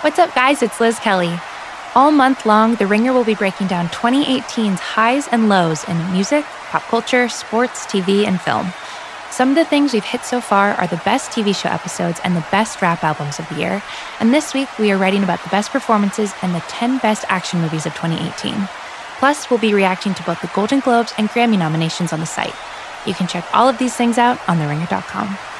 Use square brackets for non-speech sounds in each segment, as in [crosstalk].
What's up, guys? It's Liz Kelly. All month long, The Ringer will be breaking down 2018's highs and lows in music, pop culture, sports, TV, and film. Some of the things we've hit so far are the best TV show episodes and the best rap albums of the year. And this week, we are writing about the best performances and the 10 best action movies of 2018. Plus, we'll be reacting to both the Golden Globes and Grammy nominations on the site. You can check all of these things out on TheRinger.com.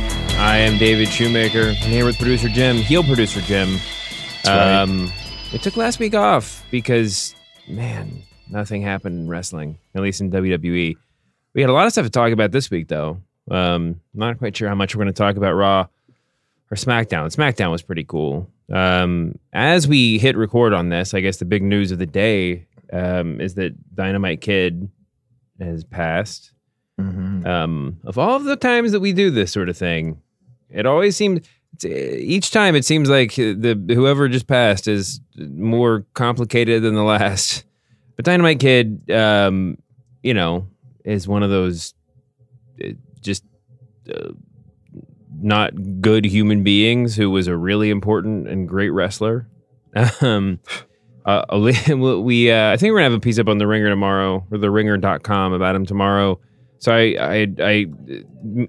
I am David Shoemaker. I'm here with producer Jim, heel producer Jim. right. Um, we took last week off because, man, nothing happened in wrestling, at least in WWE. We had a lot of stuff to talk about this week, though. Um, not quite sure how much we're going to talk about Raw or SmackDown. SmackDown was pretty cool. Um, as we hit record on this, I guess the big news of the day um, is that Dynamite Kid has passed. Um, of all of the times that we do this sort of thing, it always seems each time it seems like the whoever just passed is more complicated than the last. But Dynamite Kid, um, you know, is one of those uh, just uh, not good human beings who was a really important and great wrestler. [laughs] Um, uh, [laughs] we, uh, I think we're gonna have a piece up on the Ringer tomorrow or the Ringer.com about him tomorrow. So I, I, I,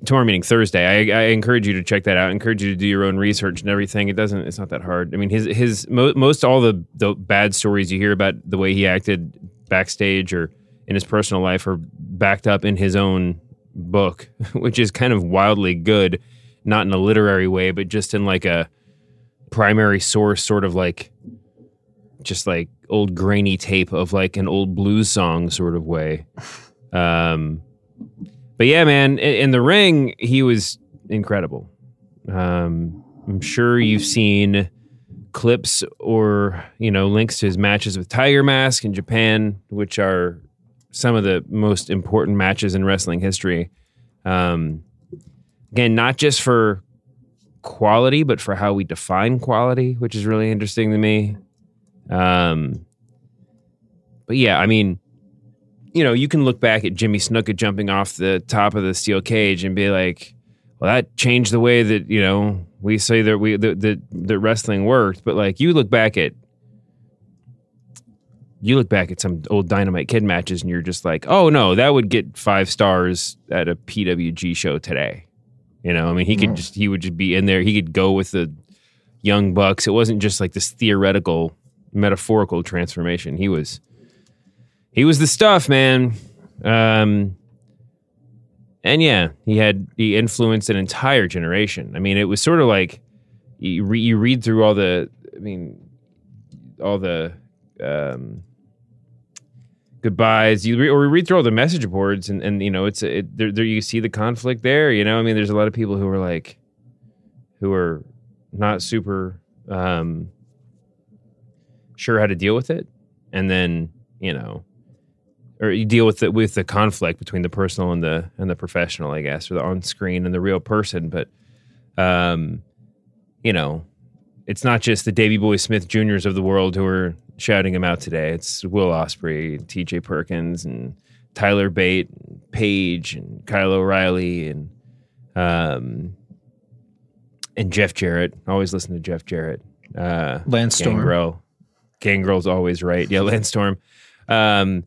tomorrow meeting Thursday. I, I encourage you to check that out. I encourage you to do your own research and everything. It doesn't. It's not that hard. I mean, his, his mo- most all the the bad stories you hear about the way he acted backstage or in his personal life are backed up in his own book, [laughs] which is kind of wildly good. Not in a literary way, but just in like a primary source, sort of like just like old grainy tape of like an old blues song sort of way. Um, but yeah, man, in, in the ring, he was incredible. Um, I'm sure you've seen clips or you know links to his matches with Tiger Mask in Japan, which are some of the most important matches in wrestling history. Um, again, not just for quality, but for how we define quality, which is really interesting to me. Um, but yeah, I mean, you know, you can look back at Jimmy Snuka jumping off the top of the steel cage and be like, well, that changed the way that, you know, we say that we that that, that wrestling worked. But like you look back at you look back at some old Dynamite Kid matches and you're just like, oh no, that would get five stars at a PWG show today. You know, I mean, he could just he would just be in there. He could go with the young bucks. It wasn't just like this theoretical, metaphorical transformation. He was he was the stuff, man. Um, and yeah, he had he influenced an entire generation. I mean, it was sort of like you, re, you read through all the, I mean, all the um, goodbyes. You re, or read through all the message boards, and and you know, it's it, there, there. You see the conflict there. You know, I mean, there's a lot of people who are like, who are not super um, sure how to deal with it, and then you know or you deal with it with the conflict between the personal and the and the professional, I guess, or the on screen and the real person. But um, you know, it's not just the Davy Boy Smith Juniors of the world who are shouting him out today. It's Will Ospreay, T.J. Perkins, and Tyler Bate, and Paige, and Kyle O'Reilly, and um, and Jeff Jarrett. Always listen to Jeff Jarrett. Uh, Lance Storm. Gangrel. Gangrel's always right. Yeah, [laughs] Lance Storm. Um,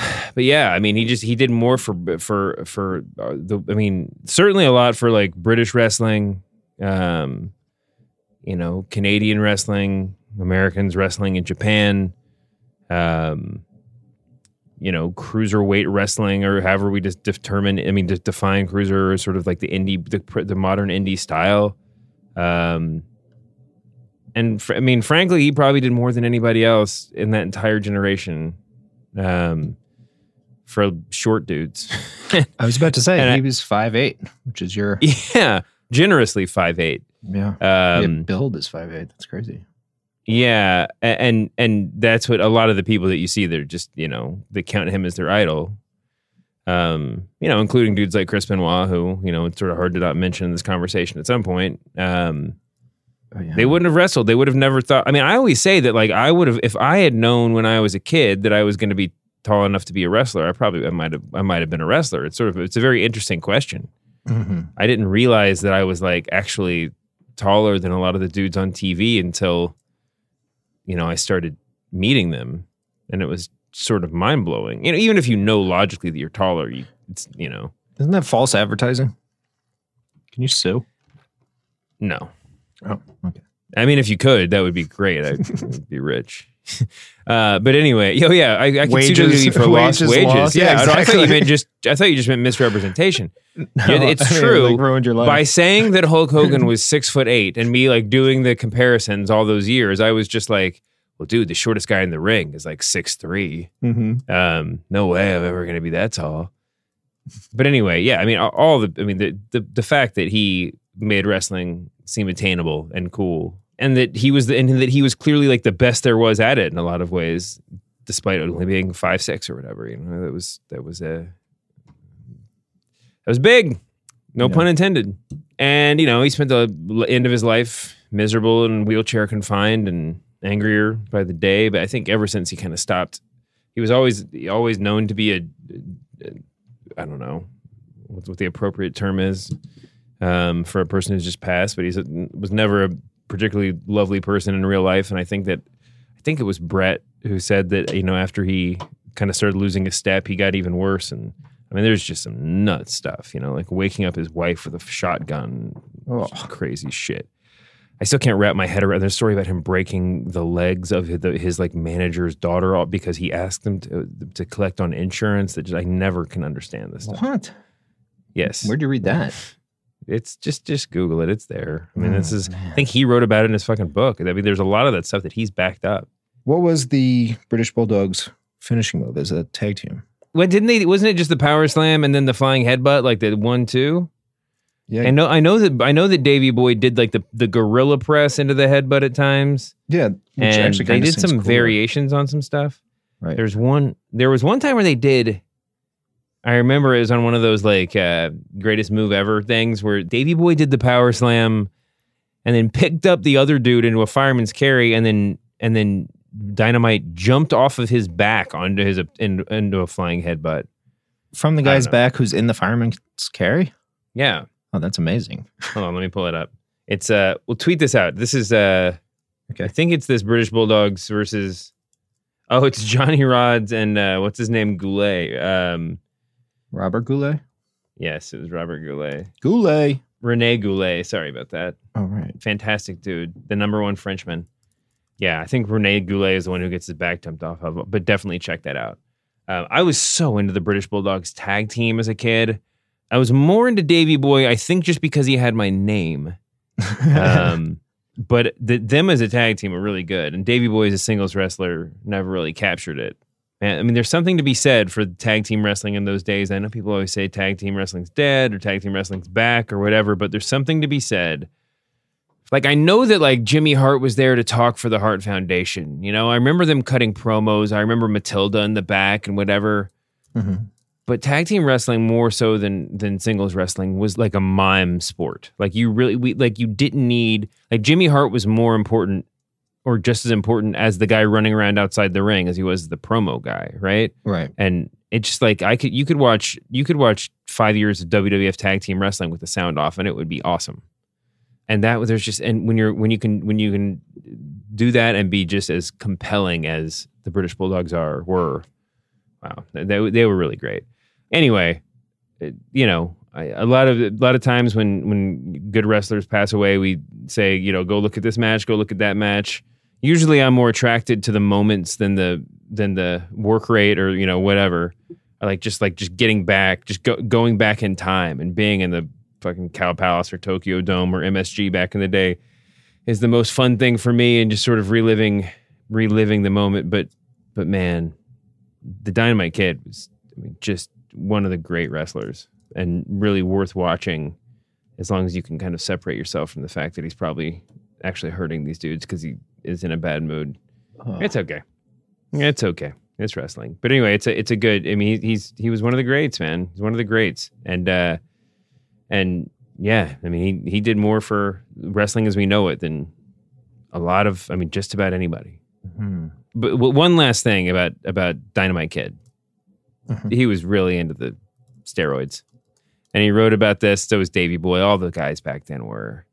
[sighs] but yeah, I mean, he just he did more for for for uh, the. I mean, certainly a lot for like British wrestling, um, you know, Canadian wrestling, Americans wrestling in Japan, um, you know, cruiserweight wrestling, or however we just determine. I mean, just define cruiser as sort of like the indie, the, the modern indie style. Um, and fr- I mean, frankly, he probably did more than anybody else in that entire generation. Um, for short dudes. [laughs] I was about to say And he I- was five eight, which is your yeah, generously five eight. yeah. Um, Yeah, build is five eight. That's crazy. Yeah, and and that's what a lot of the people that you see they're just you know they count him as their idol. Um, you know, including dudes like Chris Benoit, who you know it's sort of hard to not mention in this conversation at some point. Um, Oh, yeah. they wouldn't have wrestled. They would have never thought. I mean, I always say that like I would have if I had known when I was a kid that I was going to be tall enough to be a wrestler. I probably I might have I might have been a wrestler. It's sort of it's a very interesting question. Mhm. I didn't realize that I was like actually taller than a lot of the dudes on TV until you know I started meeting them, and it was sort of mind blowing. You know, even if you know logically that you're taller, you it's you know Isn't that false advertising? Can you sue? no. Oh, okay. I mean, if you could, that would be great. I'd, [laughs] I'd be rich. [laughs] Uh, but anyway, oh yeah, I, I Wages- WWE for [laughs] lost wages wages. lost. Yeah, Yeah, I, thought you meant just. I thought you just meant misrepresentation. [laughs] No, it's I mean, true. like, ruined your life. By saying that Hulk Hogan was six foot eight and me like doing the comparisons all those years, I was just like, well, dude, the shortest guy in the ring is like six three. Mhm. Um, no way I'm ever going to be that tall. But anyway, yeah, I mean, all- all the, I mean, the, the the fact that he made wrestling seem attainable and cool, and that he was the, and that he was clearly like the best there was at it in a lot of ways, despite only being five six or whatever. You know, that was that was a that was big, no Yeah. pun intended. And you know, he spent the end of his life miserable and wheelchair confined and angrier by the day. But I think ever since he kind of stopped, he was always always known to be a, a I don't know what, what the appropriate term is um, for a person who's just passed, but he was never a particularly lovely person in real life. And I think that I think it was Brett who said that you know after he kind of started losing a step, he got even worse. And I mean, there's just some nuts stuff, you know, like waking up his wife with a shotgun, oh. crazy shit. I still can't wrap my head around. There's a story about him breaking the legs of his, his like manager's daughter all- because he asked them to, to collect on insurance. That just, I never can understand this stuff. What? Yes, Where'd you read that? It's just just Google it. It's there. I mean, Oh, this is. I think he wrote about it in his fucking book. I mean, there's a lot of that stuff that he's backed up. What was the British Bulldogs finishing move as a tag team? What didn't they? Wasn't it just the power slam and then the flying headbutt, like the one two? Yeah, I know. I know that. I know that Davy Boy did like the the gorilla press into the headbutt at times, yeah. Which and they did some cooler. variations on some stuff. Right. There's one. There was one time where they did. I remember it was on one of those like uh, greatest move ever things where Davy Boy did the power slam, and then picked up the other dude into a fireman's carry, and then and then Dynamite jumped off of his back onto his in, into a flying headbutt. From the guy's back who's in the fireman's carry? Yeah. Oh, that's amazing. [laughs] Hold on, let me pull it up. It's uh we'll tweet this out. This is uh Okay. I think it's this British Bulldogs versus Oh, it's [laughs] Johnny Rodz and uh what's his name? Goulet. Um Robert Goulet? yes, it was Robert Goulet. Goulet. Rene Goulet, sorry about that. All right. Fantastic dude. The number one Frenchman. Yeah, I think Rene Goulet is the one who gets his back jumped off of, but definitely check that out. Um, I was so into the British Bulldogs tag team as a kid. I was more into Davy Boy, I think just because he had my name. um, [laughs] but the, them as a tag team were really good. And Davy Boy as a singles wrestler never really captured it. Man, I mean, there's something to be said for tag team wrestling in those days. I know people always say tag team wrestling's dead or tag team wrestling's back or whatever, but there's something to be said. Like I know that like Jimmy Hart was there to talk for the Hart Foundation. You know, I remember them cutting promos. I remember Matilda in the back and whatever Mhm. but tag team wrestling more so than than singles wrestling was like a mime sport. Like you really we like you didn't need like Jimmy Hart was more important or just as important as the guy running around outside the ring as he was the promo guy, right? Right. And it's just like I could you could watch you could watch 5 years of WWF tag team wrestling with the sound off and it would be awesome. And that there's just and when you're when you can when you can do that and be just as compelling as the British Bulldogs are were wow they they were really great anyway, uh, you know, I, a lot of a lot of times when when good wrestlers pass away, we say, you know, go look at this match, go look at that match. Usually I'm more attracted to the moments than the than the work rate or you know whatever. I like just like just getting back, just go, going back in time and being in the fucking Cow Palace or Tokyo Dome or MSG back in the day is the most fun thing for me, and just sort of reliving reliving the moment. But but man, the Dynamite Kid was just one of the great wrestlers and really worth watching as long as you can kind of separate yourself from the fact that he's probably actually hurting these dudes because he is in a bad mood. It's okay. It's okay. It's wrestling. But anyway, it's a it's a good. I mean, he, he's he was one of the greats, man. He's one of the greats, and uh, and yeah, I mean, he he did more for wrestling as we know it than a lot of. I mean, just about anybody. Mm-hmm. But one last thing about about Dynamite Kid, Mhm. he was really into the steroids, and he wrote about this. So was Davey Boy. All the guys back then were.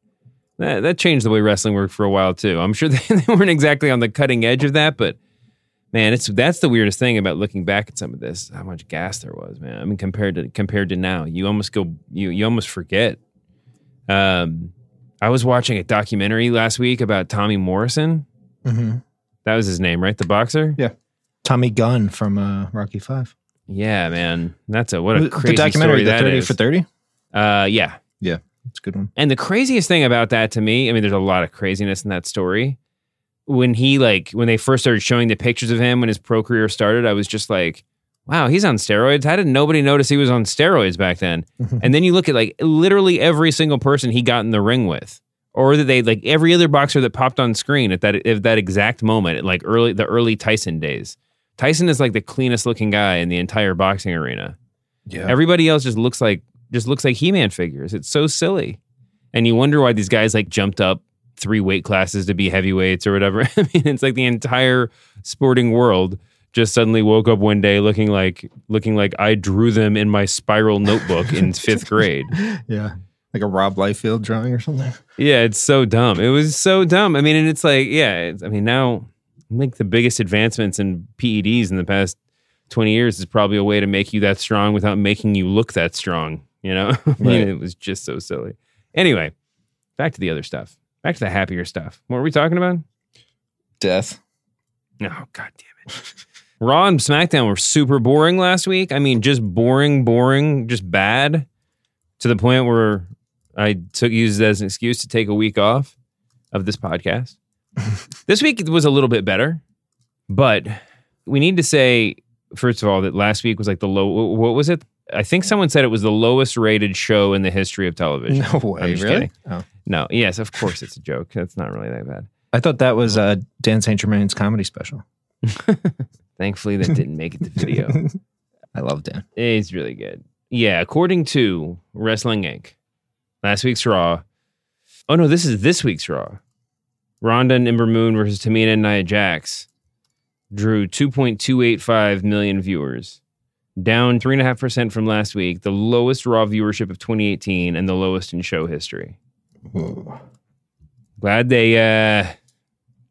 That, that changed the way wrestling worked for a while too. I'm sure [laughs] they, they weren't exactly on the cutting edge of that, but man, it's that's the weirdest thing about looking back at some of this. How much gas there was, man. I mean, compared to compared to now, you almost go you you almost forget. Um, I was watching a documentary last week about Tommy Morrison. Mm-hmm. That was his name, right? The boxer. Yeah. Tommy Gunn from uh, Rocky Five. Yeah, man. That's a what a the crazy documentary, story the that Thirty is. for Thirty. Uh, yeah. Yeah, it's a good one. And the craziest thing about that to me, I mean, there's a lot of craziness in that story. When he like when they first started showing the pictures of him when his pro career started, I was just like, wow, he's on steroids. How did nobody notice he was on steroids back then? [laughs] and then you look at like literally every single person he got in the ring with, or that they like every other boxer that popped on screen at that at that exact moment, like early the early Tyson days. Tyson is like the cleanest looking guy in the entire boxing arena. Yeah. Everybody else just looks like just looks like He-Man figures. It's so silly. And you wonder why these guys like jumped up three weight classes to be heavyweights or whatever. [laughs] I mean, it's like the entire sporting world just suddenly woke up one day looking like looking like I drew them in my spiral notebook in [laughs] 5th grade. yeah. Like a Rob Liefeld drawing or something. Yeah, it's so dumb. It was so dumb. I mean, and it's like, yeah, it's, I mean, now I think the biggest advancements in PEDs in the past 20 years is probably a way to make you that strong without making you look that strong. You know, [laughs] I mean, Right. it was just so silly. Anyway, back to the other stuff. Back to the happier stuff. What were we talking about? Death. Oh, god damn it. Raw and SmackDown were super boring last week. I mean, just boring, boring, just bad to the point where I took used it as an excuse to take a week off of this podcast. [laughs] this week was a little bit better, but we need to say first of all that last week was like the low. What was it? I think someone said it was the lowest rated show in the history of television. No way, I'm just really? kidding. Oh. No, yes, of course it's a joke. That's not really that bad. I thought that was uh, Dan St. Germain's comedy special. [laughs] Thankfully, that didn't make it to video. [laughs] I love Dan. It's really good. Yeah, according to Wrestling Inc., last week's Raw. Oh no, this is this week's Raw. Ronda and Ember Moon versus Tamina and Nia Jax drew 2.285 million viewers, down 3.5% from last week, the lowest Raw viewership of 2018 and the lowest in show history. Glad they uh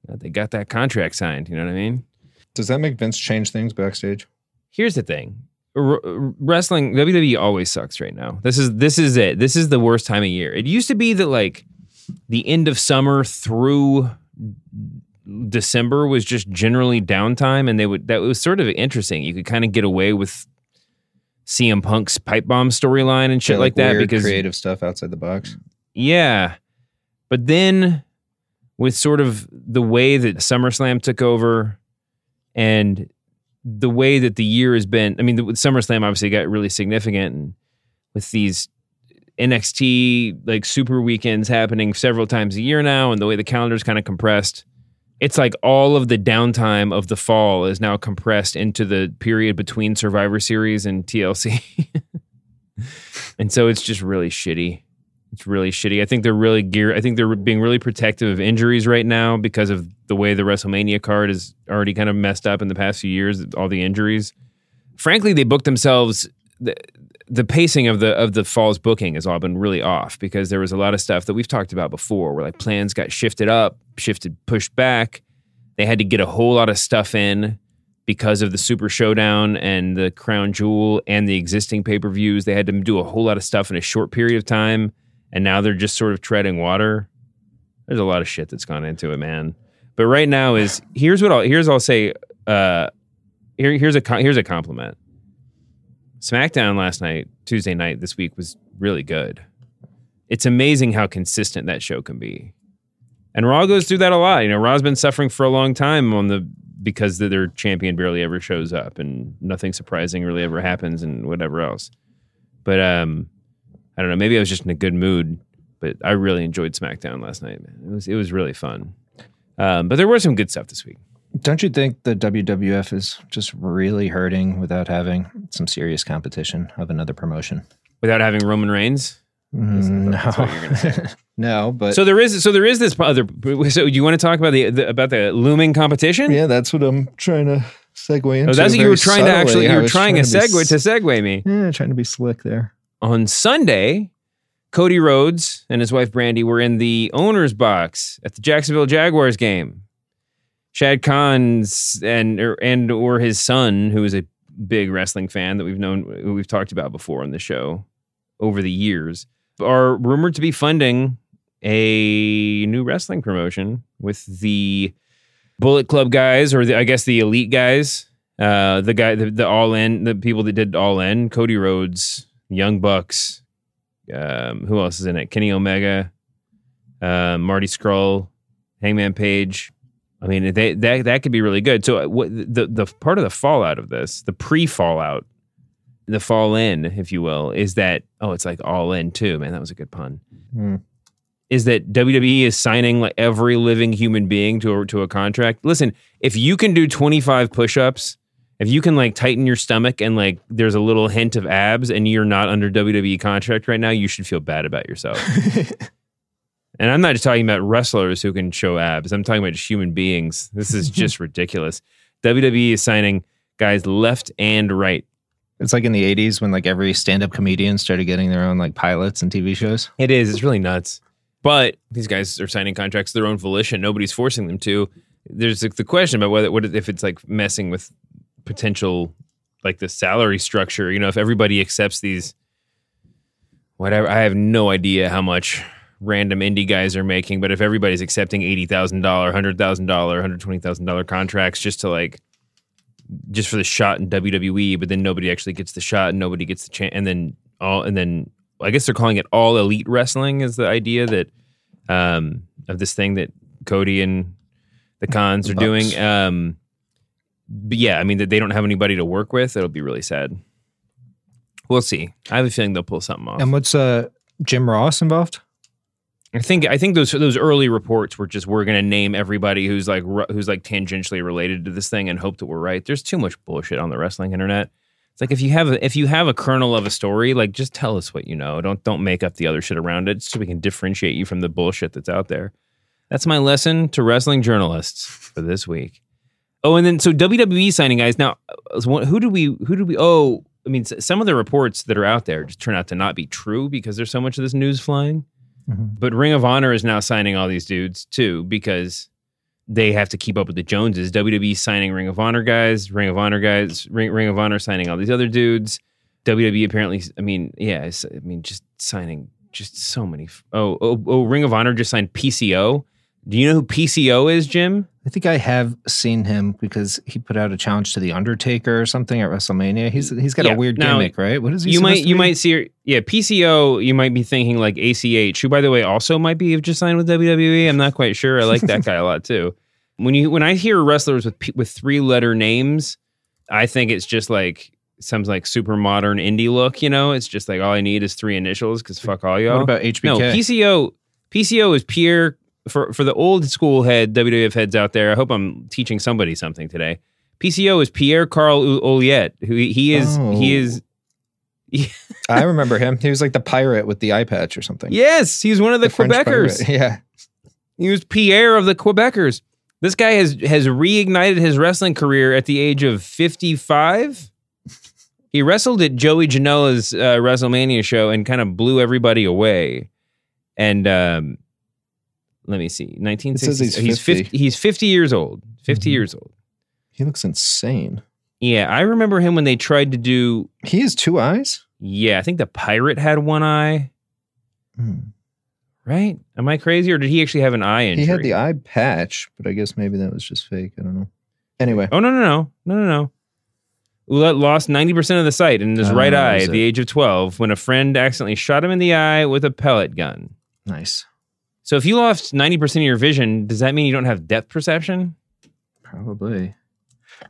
glad they got that contract signed, you know what I mean? Does that make Vince change things backstage? here's the thing R- r- wrestling WWE always sucks right now. This is this is it. This is the worst time of year. It used to be that like the end of summer through December was just generally downtime and they would that was sort of interesting. You could kind of get away with CM Punk's pipe bomb storyline and shit Yeah, like, that weird because creative stuff outside the box. yeah. But then with sort of the way that SummerSlam took over and the way that the year has been, I mean, the, with SummerSlam obviously got really significant and with these NXT like super weekends happening several times a year now and the way the calendar's kind of compressed. It's like all of the downtime of the fall is now compressed into the period between Survivor Series and TLC. [laughs] and so it's just really shitty. It's really shitty. I think they're really gear. I think they're being really protective of injuries right now because of the way the WrestleMania card is already kind of messed up in the past few years. All the injuries. Frankly, they booked themselves. The, pacing of the of the fall's booking has all been really off because there was a lot of stuff that we've talked about before, where like plans got shifted up, shifted, pushed back. They had to get a whole lot of stuff in because of the Super Showdown and the Crown Jewel and the existing pay per views. They had to do a whole lot of stuff in a short period of time, and now they're just sort of treading water. There's a lot of shit that's gone into it, man. But right now is here's what I'll here's I'll say. Uh, here here's a here's a compliment. SmackDown last night, Tuesday night this week was really good. It's amazing how consistent that show can be. And Raw goes through that a lot. You know, Raw's been suffering for a long time on the because their champion barely ever shows up and nothing surprising really ever happens and whatever else. But um I don't know, maybe I was just in a good mood, but I really enjoyed SmackDown last night, man. It was it was really fun. Um, but there was some good stuff this week. Don't you think the WWF is just really hurting without having some serious competition of another promotion? Without having Roman Reigns? Mm, That's what you're [laughs] no, but So there is so there is this other so you want to talk about the, the about the looming competition? yeah, that's what I'm trying to segue into. Oh, that's what you were trying to actually you were was trying, a to be segue s- to segue me. Yeah, trying to be slick there. on Sunday, Cody Rhodes and his wife Brandi were in the owner's box at the Jacksonville Jaguars game. Shad Khan's and or, and or his son, who is a big wrestling fan that we've known we've talked about before on the show over the years, are rumored to be funding a new wrestling promotion with the Bullet Club guys, or the, I guess the Elite guys, uh, the guy, the, the All In, the people that did All In, Cody Rhodes, Young Bucks, um, who else is in it? Kenny Omega, uh, Marty Scurll, Hangman Page. I mean, they, that that could be really good. So, uh, what the the part of the fallout of this, the pre fallout, the fall in, if you will, is that oh, it's like all in too. Man, that was a good pun. Hmm. Is that WWE is signing like every living human being to a, to a contract? Listen, if you can do twenty five push ups, if you can like tighten your stomach and like there's a little hint of abs, and you're not under WWE contract right now, you should feel bad about yourself. [laughs] And I'm not just talking about wrestlers who can show abs. I'm talking about just human beings. This is [laughs] just ridiculous. WWE is signing guys left and right. It's like in the '80s when like every stand-up comedian started getting their own like pilots and TV shows. It is. It's really nuts. But these guys are signing contracts of their own volition. Nobody's forcing them to. There's the question about whether what if it's like messing with potential like the salary structure. You know, if everybody accepts these, whatever. I have no idea how much random indie guys are making, but if everybody's accepting eighty thousand dollar, hundred thousand dollar, hundred twenty thousand dollar contracts just to like just for the shot in WWE, but then nobody actually gets the shot and nobody gets the chance, and then all and then I guess they're calling it all elite wrestling is the idea that um of this thing that Cody and the Khans are Bucks. doing. Um but yeah, I mean that they don't have anybody to work with, it'll be really sad. We'll see. I have a feeling they'll pull something off. And what's uh Jim Ross involved? I think I think those those early reports were just we're going to name everybody who's like who's like tangentially related to this thing and hope that we're right. There's too much bullshit on the wrestling internet. It's like if you have a, if you have a kernel of a story, like just tell us what you know. Don't don't make up the other shit around it so we can differentiate you from the bullshit that's out there. That's my lesson to wrestling journalists for this week. Oh, and then so WWE signing guys. Now, uh, who do we who do we? Oh, I mean, some of the reports that are out there just turn out to not be true because there's so much of this news flying. Mm-hmm. But Ring of Honor is now signing all these dudes too because they have to keep up with the Joneses. WWE signing Ring of Honor guys, Ring of Honor guys, Ring, Ring of Honor signing all these other dudes. WWE apparently, I mean, yeah, I mean, just signing just so many. Oh, oh, oh, Ring of Honor just signed PCO. Do you know who PCO is, Jim? I think I have seen him because he put out a challenge to the Undertaker or something at WrestleMania. He's he's got Yeah, a weird now, gimmick, right? What is he? You might you be? might see yeah PCO. You might be thinking like ACH, who by the way also might be have just signed with WWE. I'm not quite sure. I like that guy a lot too. [laughs] When you when I hear wrestlers with with three letter names, I think it's just like some like super modern indie look. You know, it's just like all I need is three initials because fuck all y'all. What about HBK? No, PCO. PCO is Pierre for for the old school head WWF heads out there. I hope I'm teaching somebody something today. PCO is Pierre Carl Ouellet, who he, is Oh. he is [laughs] I remember him. He was like the pirate with the eye patch or something. yes, he's one of the, French Quebecers. [laughs] Yeah. He was Pierre of the Quebecers. This guy has has reignited his wrestling career at the age of 55. He wrestled at Joey Janela's uh, WrestleMania show and kind of blew everybody away. And um, let me see, It 1960. he's he's 50. 50. He's 50 years old. 50 Mhm. years old. He looks insane. Yeah, I remember him when they tried to do. He has two eyes. Yeah, I think the pirate had one eye. Hmm. right? Am I crazy, or did he actually have an eye injury? He had the eye patch, but I guess maybe that was just fake. I don't know. Anyway, Oh no no no no no no. Ouellet lost ninety percent of the sight in his Oh, right eye at the age of twelve when a friend accidentally shot him in the eye with a pellet gun. nice. So if you lost ninety percent of your vision, does that mean you don't have depth perception? Probably.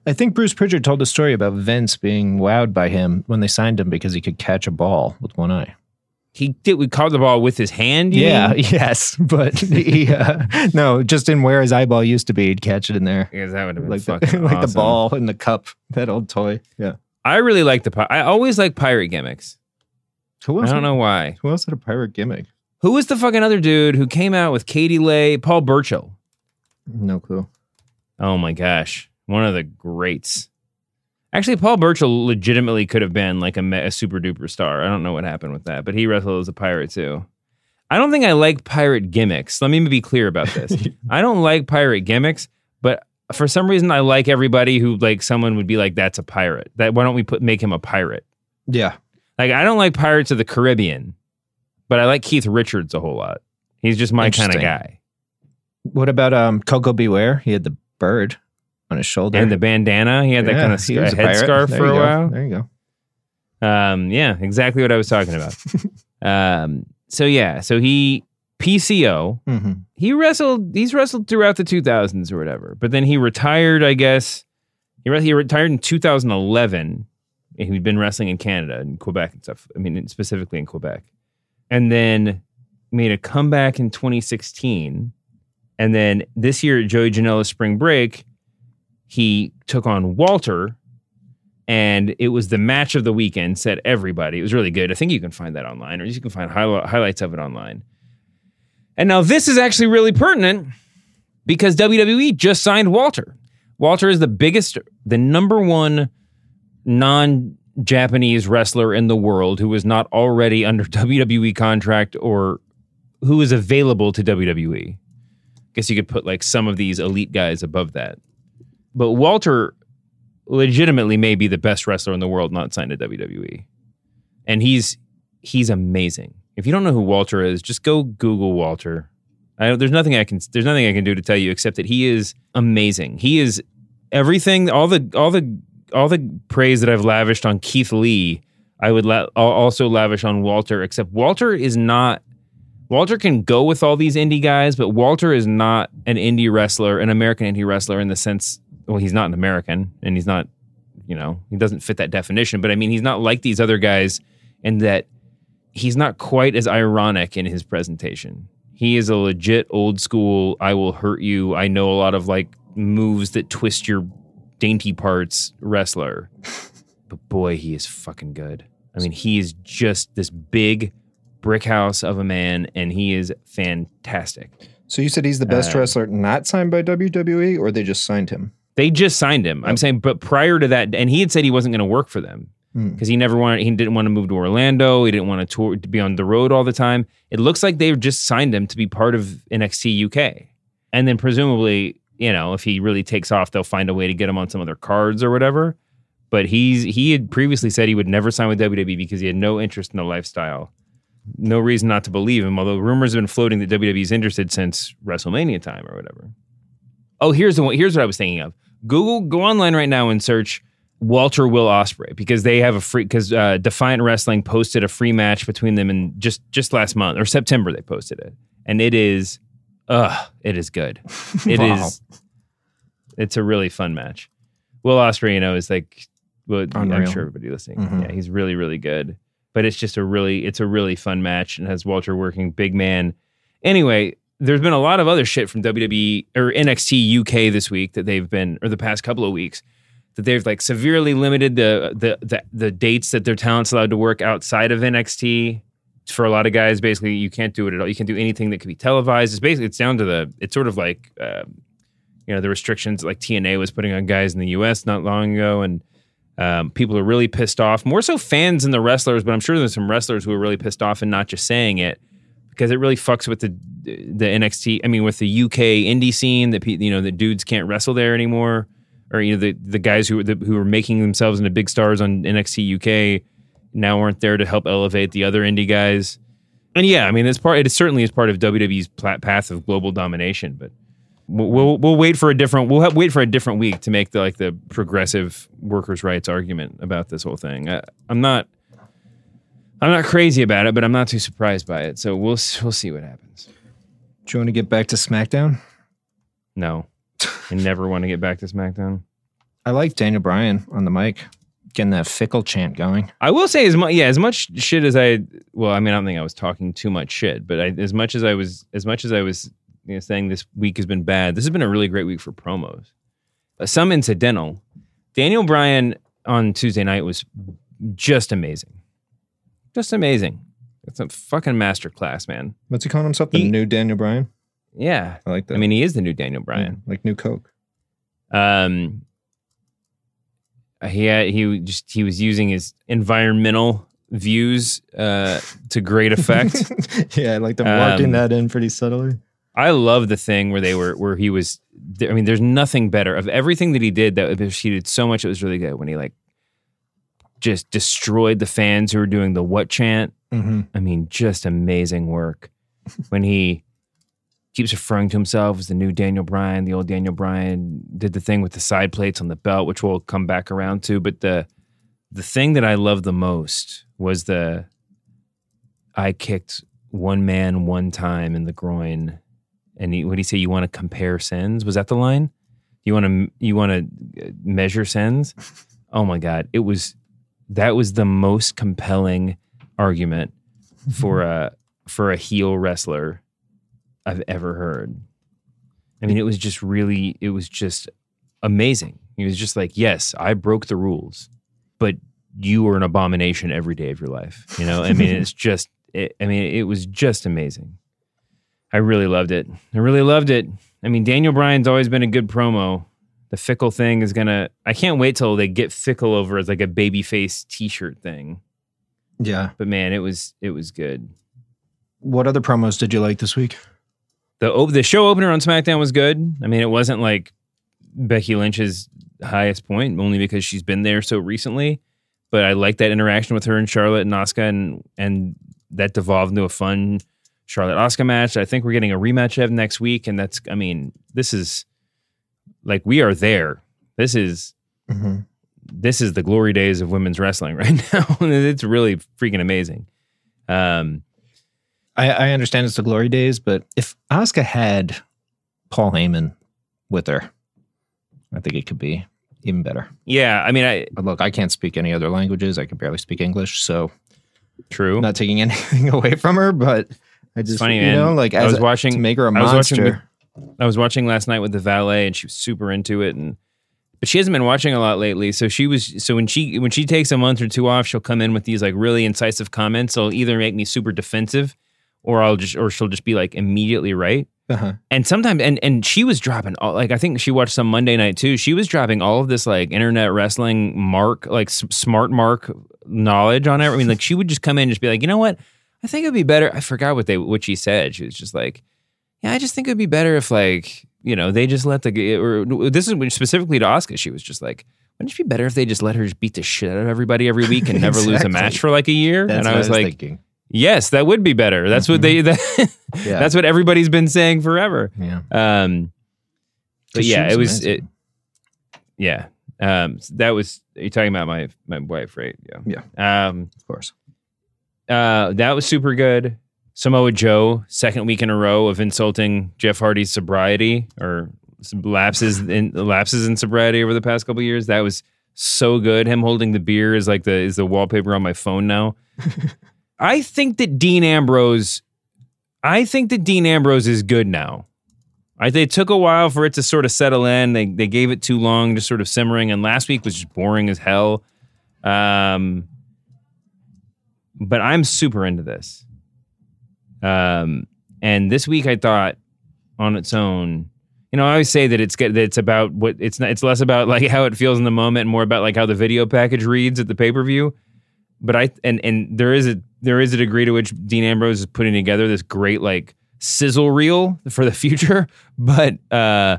I think Bruce Pritchard told a story about Vince being wowed by him when they signed him because he could catch a ball with one eye. He did. We caught the ball with his hand. you Yeah, mean? [laughs] yes, but he uh, no, just in where his eyeball used to be, he'd catch it in there, because that would have been like the, [laughs] like the ball in the cup, that old toy. Yeah. I really like the. I always like pirate gimmicks. Who else? I don't know why. Who else had a pirate gimmick? Who was the fucking other dude who came out with Katie Lea, Paul Burchill? No clue. Oh my gosh, one of the greats. Actually, Paul Burchill legitimately could have been like a, a super duper star. I don't know what happened with that, but he wrestled as a pirate too. I don't think I like pirate gimmicks. Let me be clear about this. [laughs] I don't like pirate gimmicks, but for some reason, I like everybody who like someone would be like, "That's a pirate." That why don't we put make him a pirate? Yeah. Like I don't like Pirates of the Caribbean, but I like Keith Richards a whole lot. He's just my kind of guy. What about um Koko B. Ware? He had the bird on his shoulder. And the bandana, he had that Yeah, kind of he was a pirate. headscarf for a go. while. There you go. Um, yeah, exactly what I was talking about. [laughs] um, so yeah, so he PCO. Mm-hmm. He wrestled. He's wrestled throughout the 2000s or whatever, but then he retired. I guess he re- he retired in 2011. And he'd been wrestling in Canada and Quebec and stuff. I mean, specifically in Quebec, and then made a comeback in 2016. And then this year at Joey Janela's Spring Break, he took on Walter, and it was the match of the weekend. said everybody. It was really good. I think you can find that online, or you can find highli- highlights of it online. And now this is actually really pertinent because WWE just signed Walter. Walter is the biggest, the number one non-Japanese wrestler in the world who is not already under [laughs] WWE contract or who is available to WWE. I Guess you could put like some of these elite guys above that. But Walter legitimately may be the best wrestler in the world not signed to WWE. And he's he's amazing. If you don't know who Walter is, just go Google Walter. There's nothing I can there's nothing I can do to tell you except that he is amazing. He is everything all the all the all the praise that I've lavished on Keith Lee, I would la- also lavish on Walter except Walter is not Walter can go with all these indie guys, but Walter is not an indie wrestler, an American indie wrestler in the sense well, he's not an American and he's not, you know, he doesn't fit that definition, but I mean, he's not like these other guys in that he's not quite as ironic in his presentation. He is a legit old school, I will hurt you. I know a lot of like moves that twist your dainty parts wrestler. [laughs] but boy, he is fucking good. I mean, he is just this big brick house of a man and he is fantastic. So you said he's the best Uh, wrestler not signed by WWE, or they just signed him? They just signed him. I'm saying, but prior to that, and he had said he wasn't going to work for them Hmm. because he never wanted. He didn't want to move to Orlando. He didn't want to tour to be on the road all the time. It looks like they've just signed him to be part of NXT UK, and then presumably, you know, if he really takes off, they'll find a way to get him on some other cards or whatever. But he's he had previously said he would never sign with WWE because he had no interest in the lifestyle. No reason not to believe him, although rumors have been floating that WWE's interested since WrestleMania time or whatever. Oh, here's the one. Here's what I was thinking of. Google, go online right now and search Walter Will Ospreay because they have a free. Because uh, Defiant Wrestling posted a free match between them in just just last month or September. They posted it, and it is, uh, it is good. [laughs] It is. Wow. It's a really fun match. Will know, is like, well, I'm Unreal. sure everybody listening, Mhm. yeah, he's really really good. But it's just a really, it's a really fun match and has Walter working big man. Anyway, there's been a lot of other shit from WWE or NXT UK this week that they've been, or the past couple of weeks, that they've like severely limited the the the, the dates that their talent's allowed to work outside of NXT. For a lot of guys, basically, you can't do it at all. You can't do anything that could be televised. It's basically it's down to the. It's sort of like, um, you know, the restrictions like TNA was putting on guys in the U.S. not long ago, and um, people are really pissed off. More so fans than the wrestlers, but I'm sure there's some wrestlers who are really pissed off and not just saying it because it really fucks with the the NXT. I mean, with the UK indie scene that you know the dudes can't wrestle there anymore, or you know the the guys who the, who are making themselves into big stars on NXT UK now aren't there to help elevate the other indie guys. And yeah, I mean, it's part. It certainly is part of WWE's path of global domination. But we'll we'll, wait for a different. We'll have, wait for a different week to make the like the progressive workers' rights argument about this whole thing. I, I'm not. I'm not crazy about it, but I'm not too surprised by it. So we'll we'll see what happens. Do you want to get back to SmackDown? No, I never want to get back to SmackDown. I like Daniel Bryan on the mic, getting that fickle chant going. I will say as much, yeah, as much shit as I. Well, I mean, I don't think I was talking too much shit, but I, as much as I was, as much as I was you know, saying this week has been bad, this has been a really great week for promos. Uh, some incidental. Daniel Bryan on Tuesday night was just amazing, just amazing. It's a fucking masterclass, man. What's he calling himself? The He- new Daniel Bryan? Yeah, I like that. I mean, he is the new Daniel Bryan. like new Coke. Um, he had, he just he was using his environmental views uh, to great effect. [laughs] yeah, like I like them Um, that in pretty subtly. I love the thing where they were where he was. I mean, there's nothing better of everything that he did. That he did so much. It was really good when he like just destroyed the fans who were doing the what chant. Mm-hmm. I mean, just amazing work. when he keeps referring to himself as the new Daniel Bryan, the old Daniel Bryan did the thing with the side plates on the belt, which we'll come back around to. But the the thing that I loved the most was the I kicked one man one time in the groin, and he, what did he say? You want to compare sins? Was that the line? You want to you want to uh, measure sins? Oh my god, it was that was the most compelling argument for a for a heel wrestler I've ever heard. I mean, it was just really, it was just amazing. He was just like, yes, I broke the rules, but you were an abomination every day of your life. You know, I mean, it's [laughs] just, it, I mean, it was just amazing. I really loved it. I really loved it. I mean, Daniel Bryan's always been a good promo. The fickle thing is gonna. I can't wait till they get fickle over as like a babyface T-shirt thing. Yeah. But man, it was it was good. What other promos did you like this week? The o- the show opener on SmackDown was good. I mean, it wasn't like Becky Lynch's highest point, only because she's been there so recently. But I like that interaction with her and Charlotte and Asuka, and and that devolved into a fun Charlotte Asuka match. I think we're getting a rematch of next week, and that's I mean, this is like we are there. This is Mm-hmm. this is the glory days of women's wrestling [laughs] right now. it's really freaking amazing. Um, I, I understand it's the glory days, but if Asuka had Paul Heyman with her, I think it could be even better. yeah, I mean, I look, I can't speak any other languages. I can barely speak English, so true. Not taking [laughs] anything away from her. But I just, funny, you man. know, like I was a- watching- to make her a I was watching monster. I was watching last night with the valet, and she was super into it. And but she hasn't been watching a lot lately. So she was. So when she when she takes a month or two off, she'll come in with these like really incisive comments. They'll either make me super defensive, or I'll just or she'll just be like immediately right. Uh-huh. And sometimes and and she was dropping all like I think she watched some Monday night too. She was dropping all of this like internet wrestling mark like s- smart mark knowledge on it. I mean, like she would just come in and just be like, you know what? I think it'd be better. I forgot what they what she said. She was just like, yeah, I just think it'd be better if like you know they just let the or this is specifically to Asuka. She was just like, wouldn't it be better if they just let her just beat the shit out of everybody every week and never lose a match for like a year? That's and I what was, like, thinking. Yes, that would be better. That's what they that, [laughs] Yeah. that's what everybody's been saying forever. Yeah. Um, but yeah, it was it. Yeah, um, that was. You're talking about my my wife, right? Yeah. Yeah. Um, of course. uh, that was super good. Samoa Joe, second week in a row of insulting Jeff Hardy's sobriety or lapses [laughs] in lapses in sobriety over the past couple years. That was so good. Him holding the beer is like the is the wallpaper on my phone now. [laughs] I think that Dean Ambrose, I think that Dean Ambrose is good now. I it took a while for it to sort of settle in. They they gave it too long, just sort of simmering. And last week was just boring as hell. Um, but I'm super into this. Um, and this week I thought on its own, you know, I always say that it's that it's about what it's not, it's less about like [laughs] how it feels in the moment and more about like how the video package reads at the pay per view. But I and and there is a there is a degree to which Dean Ambrose is putting together this great like sizzle reel for the [laughs] future. But uh,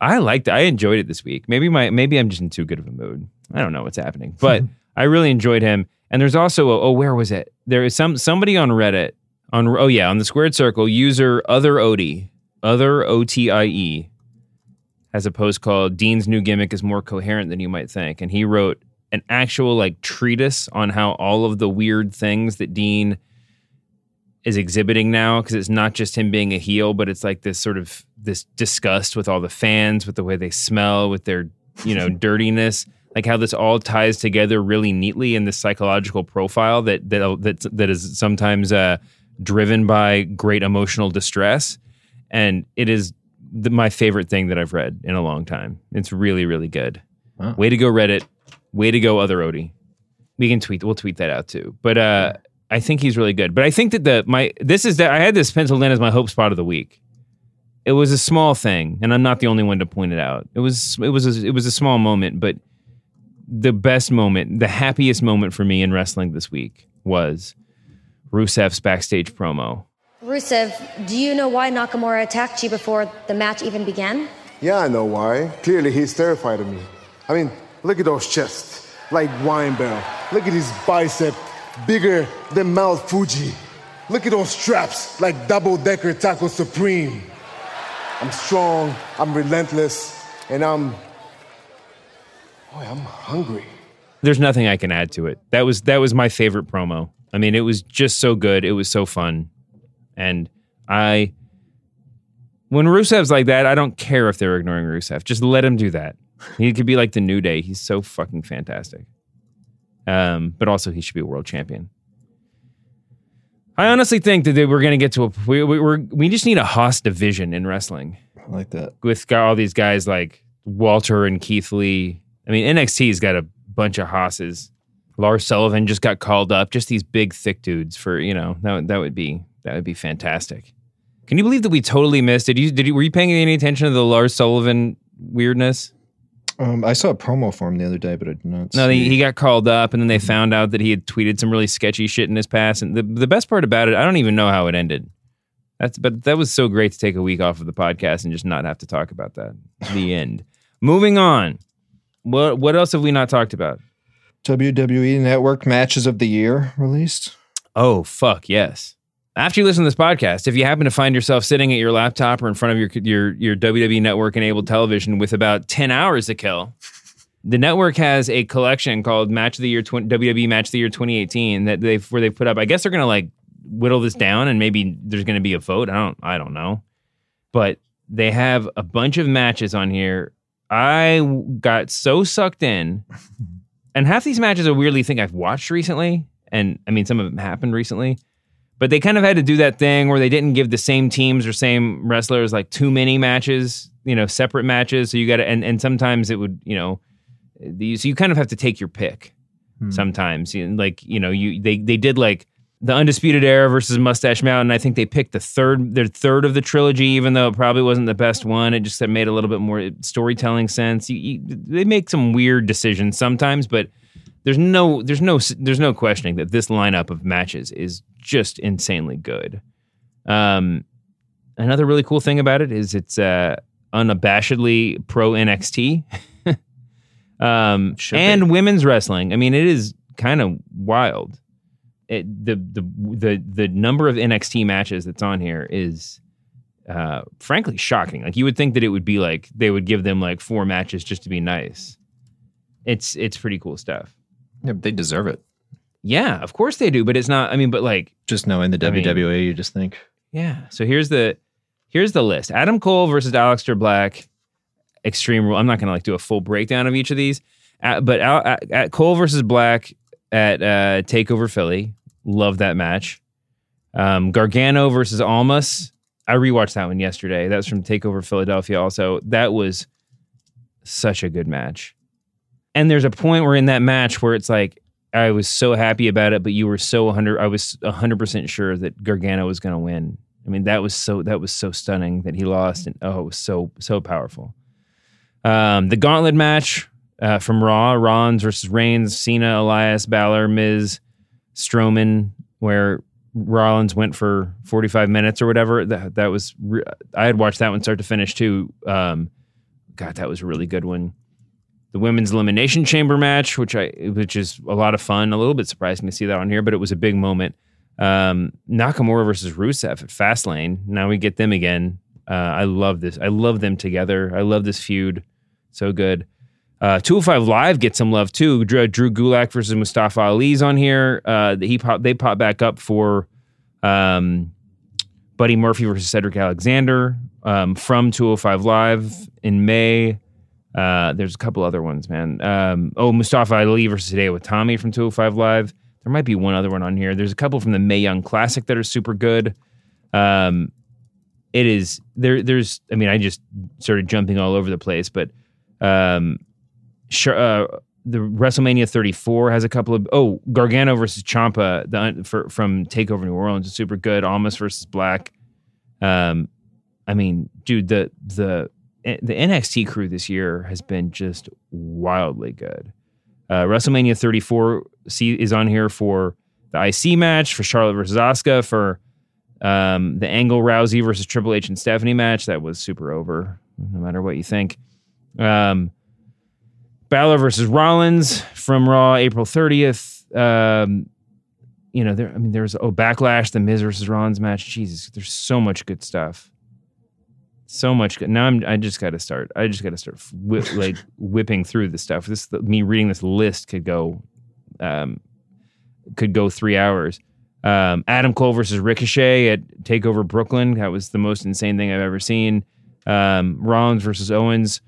I liked it. I enjoyed it this week. Maybe my maybe I'm just in too good of a mood. I don't know what's happening, [laughs] but I really enjoyed him. And there's also a, oh where was it? There is some somebody on Reddit On oh yeah, on the squared circle, user other Odie, other O T I E, has a post called "Dean's new gimmick is more coherent than you might think," and he wrote an actual like treatise on how all of the weird things that Dean is exhibiting now because it's not just him being a heel but it's like this sort of this disgust with all the fans with the way they smell with their you know [laughs] dirtiness like how this all ties together really neatly in this psychological profile that that that, that is sometimes uh, driven by great emotional distress. And it is the, my favorite thing that I've read in a long time. It's really really good. Wow. way to go Reddit way to go other Odie we can tweet we'll tweet that out too but uh I think he's really good but I think that the my this is that I had this penciled in as my hope spot of the week it was a small thing and I'm not the only one to point it out it was it was a, it was a small moment but the best moment the happiest moment for me in wrestling this week was Rusev's backstage promo Rusev, do you know why Nakamura attacked you before the match even began? Yeah, I know why. Clearly, he's terrified of me. I mean, look at those chests, like wine barrel. Look at his bicep, bigger than Mount Fuji. Look at those straps, like double decker taco supreme. I'm strong, I'm relentless, and I'm. Boy, I'm hungry. there's nothing I can add to it. That was that was my favorite promo. I mean, it was just so good. It was so fun, and I. When Rusev's like that, I don't care if they're ignoring Rusev. Just let him do that. He could be like the New Day. He's so fucking fantastic. Um, but also he should be a world champion. I honestly think that they, we're going to get to a we we we're, we just need a hoss division in wrestling I like that. with got all these guys like Walter and Keith Lee. I mean, NXT's got a bunch of hosses. Lars Sullivan just got called up. Just these big, thick dudes for you know that would- that would be that would be fantastic. Can you believe that we totally missed? Did you did you were you paying any attention to the Lars Sullivan weirdness? Um, I saw a promo for him the other day, but I did not. No, he, see- he got called up, and then they found out that he had tweeted some really sketchy shit in his past. And the the best part about it, I don't even know how it ended. That's but that was so great to take a week off of the podcast and just not have to talk about that. The [laughs] end. Moving on. What what else have we not talked about? WWE Network matches of the year released. Oh fuck yes. After you listen to this podcast, if you happen to find yourself sitting at your laptop or in front of your your your WWE network enabled television with about 10 hours to kill, the network has a collection called Match of the Year 20, WWE Match of the Year 2018 that they've where they put up. I guess they're going to like whittle this down and maybe there's going to be a vote. I don't I don't know. But they have a bunch of matches on here. I got so sucked in and half these matches are weirdly thing I've watched recently, and I mean some of them happened recently, but they kind of had to do that thing where they didn't give the same teams or same wrestlers like too many matches, you know, separate matches. So you got to, and and sometimes it would, you know, these you kind of have to take your pick. Hmm. Sometimes, You know, like you know, you they they did like the Undisputed Era versus Mustache Mountain. I think they picked the third, their third of the trilogy, even though it probably wasn't the best one. It just made a little bit more storytelling sense. You, you, they make some weird decisions sometimes, but there's no, there's no, there's no questioning that this lineup of matches is just insanely good. Um, another really cool thing about it is it's uh, unabashedly pro NXT. [laughs] um, and women's wrestling. I mean, it is kind of wild it, the the the the number of NXT matches that's on here is uh frankly shocking. Like you would think that it would be like they would give them like four matches just to be nice. It's it's pretty cool stuff. Yeah, but they deserve it. Yeah, of course they do, but it's not I mean but like Just knowing the I mean- WWE, you just think yeah. So here's the here's the list. Adam Cole versus Aleister Black. Extreme Rule. I'm not going to like do a full breakdown of each of these, uh, but at, at Cole versus Black at uh, Takeover Philly. Love that match. Um, Gargano versus Almas. I rewatched that one yesterday. That was from Takeover Philadelphia. Also, that was such a good match. And there's a point where in that match where it's like I was so happy about it, but you were so 100 I was 100% sure that Gargano was going to win. I mean, that was so that was so stunning that he lost and oh, it was so so powerful. Um, the gauntlet match uh, from Raw, Rollins versus Reigns, Cena, Elias, Balor, Miz, Strowman, where Rollins went for 45 minutes or whatever. That that was re- I had watched that one start to finish too. Um, God, that was a really good one. The women's elimination chamber match, which I which is a lot of fun, a little bit surprising to see that on here, but it was a big moment. Um, Nakamura versus Rusev at Fastlane. Now we get them again. Uh, I love this. I love them together. I love this feud. So good. Uh, 205 Live gets some love too. Drew, Drew Gulak versus Mustafa Ali's on here. Uh, he pop, they pop back up for um, Buddy Murphy versus Cedric Alexander um, from 205 Live in May. Uh, there's a couple other ones, man. Um, oh, Mustafa Ali versus today with Tommy from 205 Live. There might be one other one on here. There's a couple from the Mae Young Classic that are super good. Um, it is there. There's, I mean, I just started jumping all over the place, but um, sure, uh, the WrestleMania 34 has a couple of oh Gargano versus Ciampa the, for, from Takeover New Orleans is super good. Almas versus Black. Um, I mean, dude, the the the NXT crew this year has been just wildly good. Uh, WrestleMania 34 is on here for the IC match for Charlotte versus Asuka for um, the Angle Rousey versus Triple H and Stephanie match that was super over, no matter what you think. Um, Balor versus Rollins from Raw April 30th. Um, you know, there. I mean, there's oh Backlash, the Miz versus Rollins match. Jesus, there's so much good stuff so much good. Now I'm I just got to start. I just got to start whi- [laughs] like whipping through the stuff. This me reading this list could go um could go 3 hours. Um, Adam Cole versus Ricochet at Takeover Brooklyn. That was the most insane thing I've ever seen. Um, Rollins versus Owens.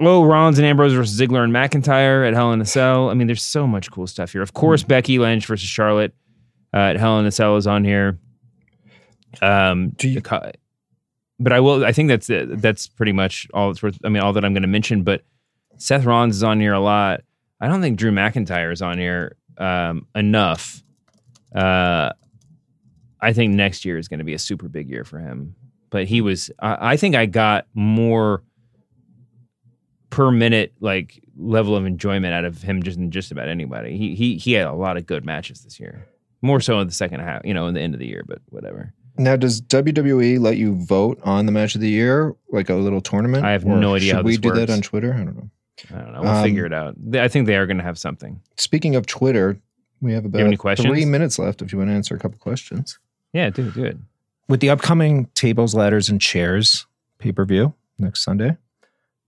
Oh, Rollins and Ambrose versus Ziggler and McIntyre at Hell in a Cell. I mean, there's so much cool stuff here. Of course, mm-hmm. Becky Lynch versus Charlotte uh, at Hell in a Cell is on here. Um, Do you, the, but I will. I think that's. That's pretty much all it's worth. I mean, all that I'm going to mention. But Seth Rollins is on here a lot. I don't think Drew McIntyre is on here um, enough. Uh, I think next year is going to be a super big year for him. But he was. I, I think I got more per minute like level of enjoyment out of him just just about anybody. He he he had a lot of good matches this year. More so in the second half, you know, in the end of the year, but whatever. Now, does WWE let you vote on the match of the year, like a little tournament? I have no idea. Should we do works. that on Twitter? I don't know. I don't know. We'll um, figure it out. I think they are going to have something. Speaking of Twitter, we have about have three minutes left. If you want to answer a couple questions, yeah, do do it. With the upcoming tables, ladders, and chairs pay per view next Sunday,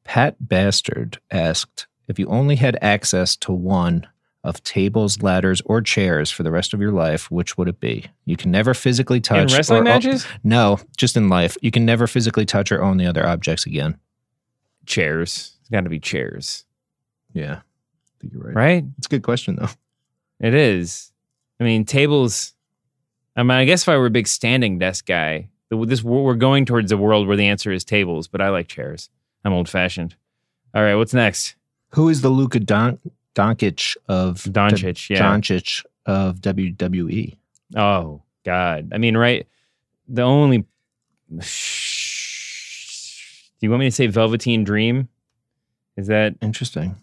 Pat Bastard asked if you only had access to one of tables, ladders, or chairs for the rest of your life, which would it be? You can never physically touch in wrestling or, matches. no, just in life. You can never physically touch or own the other objects again. Chairs. It's got to be chairs. Yeah, I think you're right. Right? It's a good question though. It is. I mean, tables. I mean, I guess if I were a big standing desk guy, this we're going towards a world where the answer is tables, but I like chairs. I'm old fashioned. All right, what's next? Who is the Luka Don- Doncic of Doncic, yeah. Doncic of WWE. Oh God! I mean, right? The only. Do you want me to say Velveteen Dream? Is that interesting?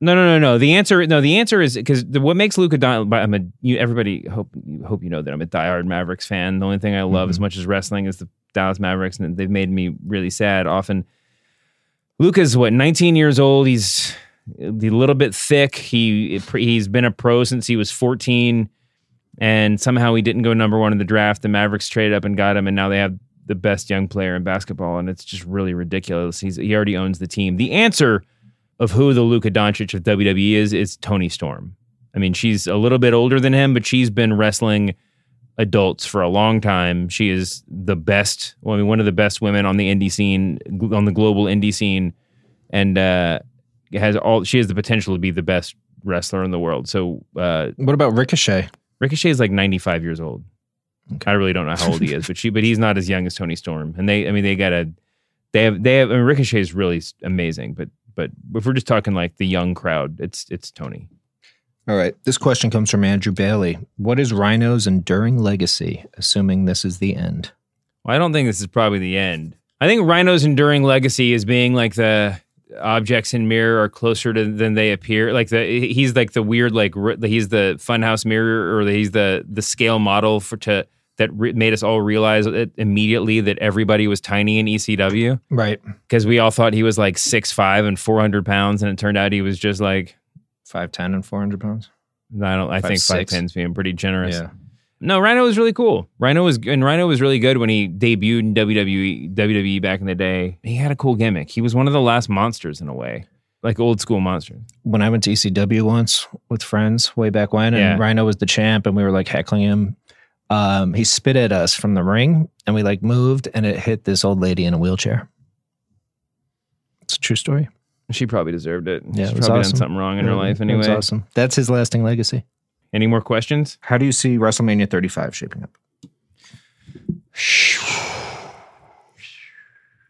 No, no, no, no. The answer, no. The answer is because what makes Luka. Don. I'm a. You, everybody hope you hope you know that I'm a diehard Mavericks fan. The only thing I love mm-hmm. as much as wrestling is the Dallas Mavericks, and they've made me really sad often. Luka's what 19 years old. He's a little bit thick. He he's been a pro since he was 14, and somehow he didn't go number one in the draft. The Mavericks traded up and got him, and now they have the best young player in basketball, and it's just really ridiculous. He's he already owns the team. The answer of who the Luka Doncic of WWE is is Toni Storm. I mean, she's a little bit older than him, but she's been wrestling adults for a long time. She is the best, well, I mean, one of the best women on the indie scene, on the global indie scene, and uh, has all she has the potential to be the best wrestler in the world. So uh, what about Ricochet? Ricochet is like 95 years old. Okay. I really don't know how old he is, but she but he's not as young as Toni Storm. And they I mean they got a they have they have I mean, Ricochet is really amazing, but but if we're just talking like the young crowd, it's it's Tony. All right. This question comes from Andrew Bailey. What is Rhino's enduring legacy, assuming this is the end? Well, I don't think this is probably the end. I think Rhino's enduring legacy is being like the objects in mirror are closer to than they appear. Like the he's like the weird like he's the funhouse mirror or he's the the scale model for to that re- made us all realize immediately that everybody was tiny in ECW. Right. Because we all thought he was like six five and four hundred pounds, and it turned out he was just like five ten and four hundred pounds. I don't. I five, think five ten's being pretty generous. Yeah. No, Rhino was really cool. Rhino was and Rhino was really good when he debuted in WWE WWE back in the day. He had a cool gimmick. He was one of the last monsters in a way, like old school monsters. When I went to ECW once with friends way back when, and Yeah. Rhino was the champ, and we were like heckling him. Um, he spit at us from the ring, and we like moved, and it hit this old lady in a wheelchair. It's a true story. She probably deserved it. Yeah, She's it was probably awesome. done something wrong in her life anyway. awesome. That's his lasting legacy. Any more questions? How do you see WrestleMania 35 shaping up? [sighs]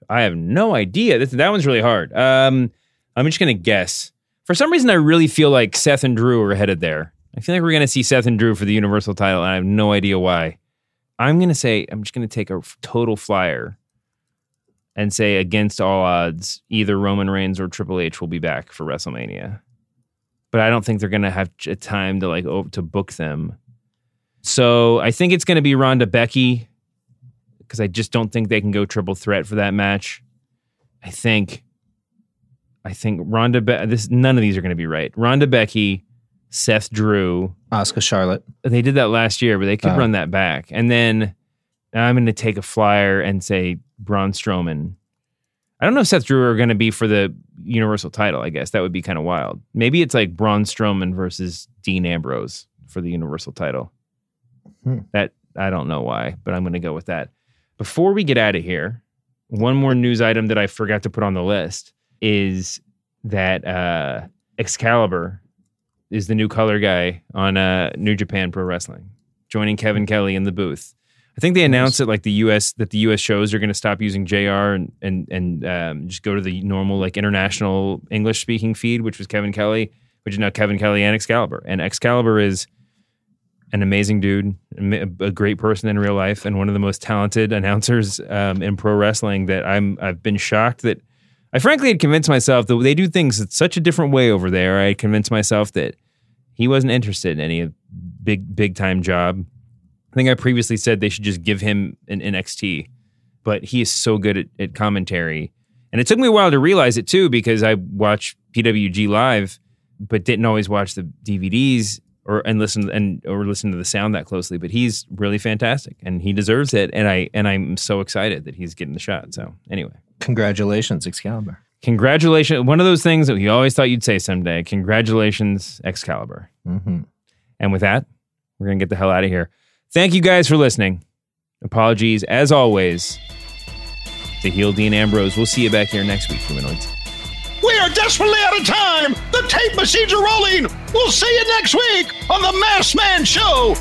I have no idea. This, that one's really hard. Um, I'm just gonna guess. For some reason, I really feel like Seth and Drew are headed there. I feel like we're gonna see Seth and Drew for the Universal title, and I have no idea why. I'm gonna say I'm just gonna take a total flyer and say against all odds, either Roman Reigns or Triple H will be back for WrestleMania. But I don't think they're gonna have j- time to like over to book them. So I think it's gonna be Ronda Becky because I just don't think they can go triple threat for that match. I think, I think Ronda. Be- this none of these are going to be right. Ronda Becky, Seth Drew. Asuka Charlotte. They did that last year, but they could Oh. run that back. And then I'm going to take a flyer and say Braun Strowman. I don't know if Seth Drew are going to be for the Universal title. I guess that would be kind of wild. Maybe it's like Braun Strowman versus Dean Ambrose for the Universal title. Hmm. That I don't know why, but I'm going to go with that. Before we get out of here, one more news item that I forgot to put on the list is that uh, Excalibur is the new color guy on uh, New Japan Pro Wrestling, joining Kevin Kelly in the booth. I think they announced that like the U.S. that the U.S. shows are going to stop using JR and and and um, just go to the normal like international English speaking feed, which was Kevin Kelly, which is now Kevin Kelly and Excalibur. And Excalibur is an amazing dude, a great person in real life, and one of the most talented [laughs] announcers um, in pro wrestling. That I'm I've been shocked that I frankly had convinced myself that they do things in such a different way over there. I convinced myself that he wasn't interested in any big big time job. I think I previously said they should just give him an NXT, but he is so good at, at commentary. And it took me a while to realize it too, because I watched PWG live, but didn't always watch the DVDs or and listen and or listen to the sound that closely. But he's really fantastic, and he deserves it. And I and I'm so excited that he's getting the shot. So anyway, Congratulations, Excalibur. congratulations! One of those things that you always thought you'd say someday. Congratulations, Excalibur. Mm-hmm. And with that, we're going to get the hell out of here. Thank you guys for listening. Apologies, as always, to Heel Dean Ambrose. We'll see you back here next week, Humanoids. We are desperately out of time. The tape machines are rolling. We'll see you next week on the Masked Man Show.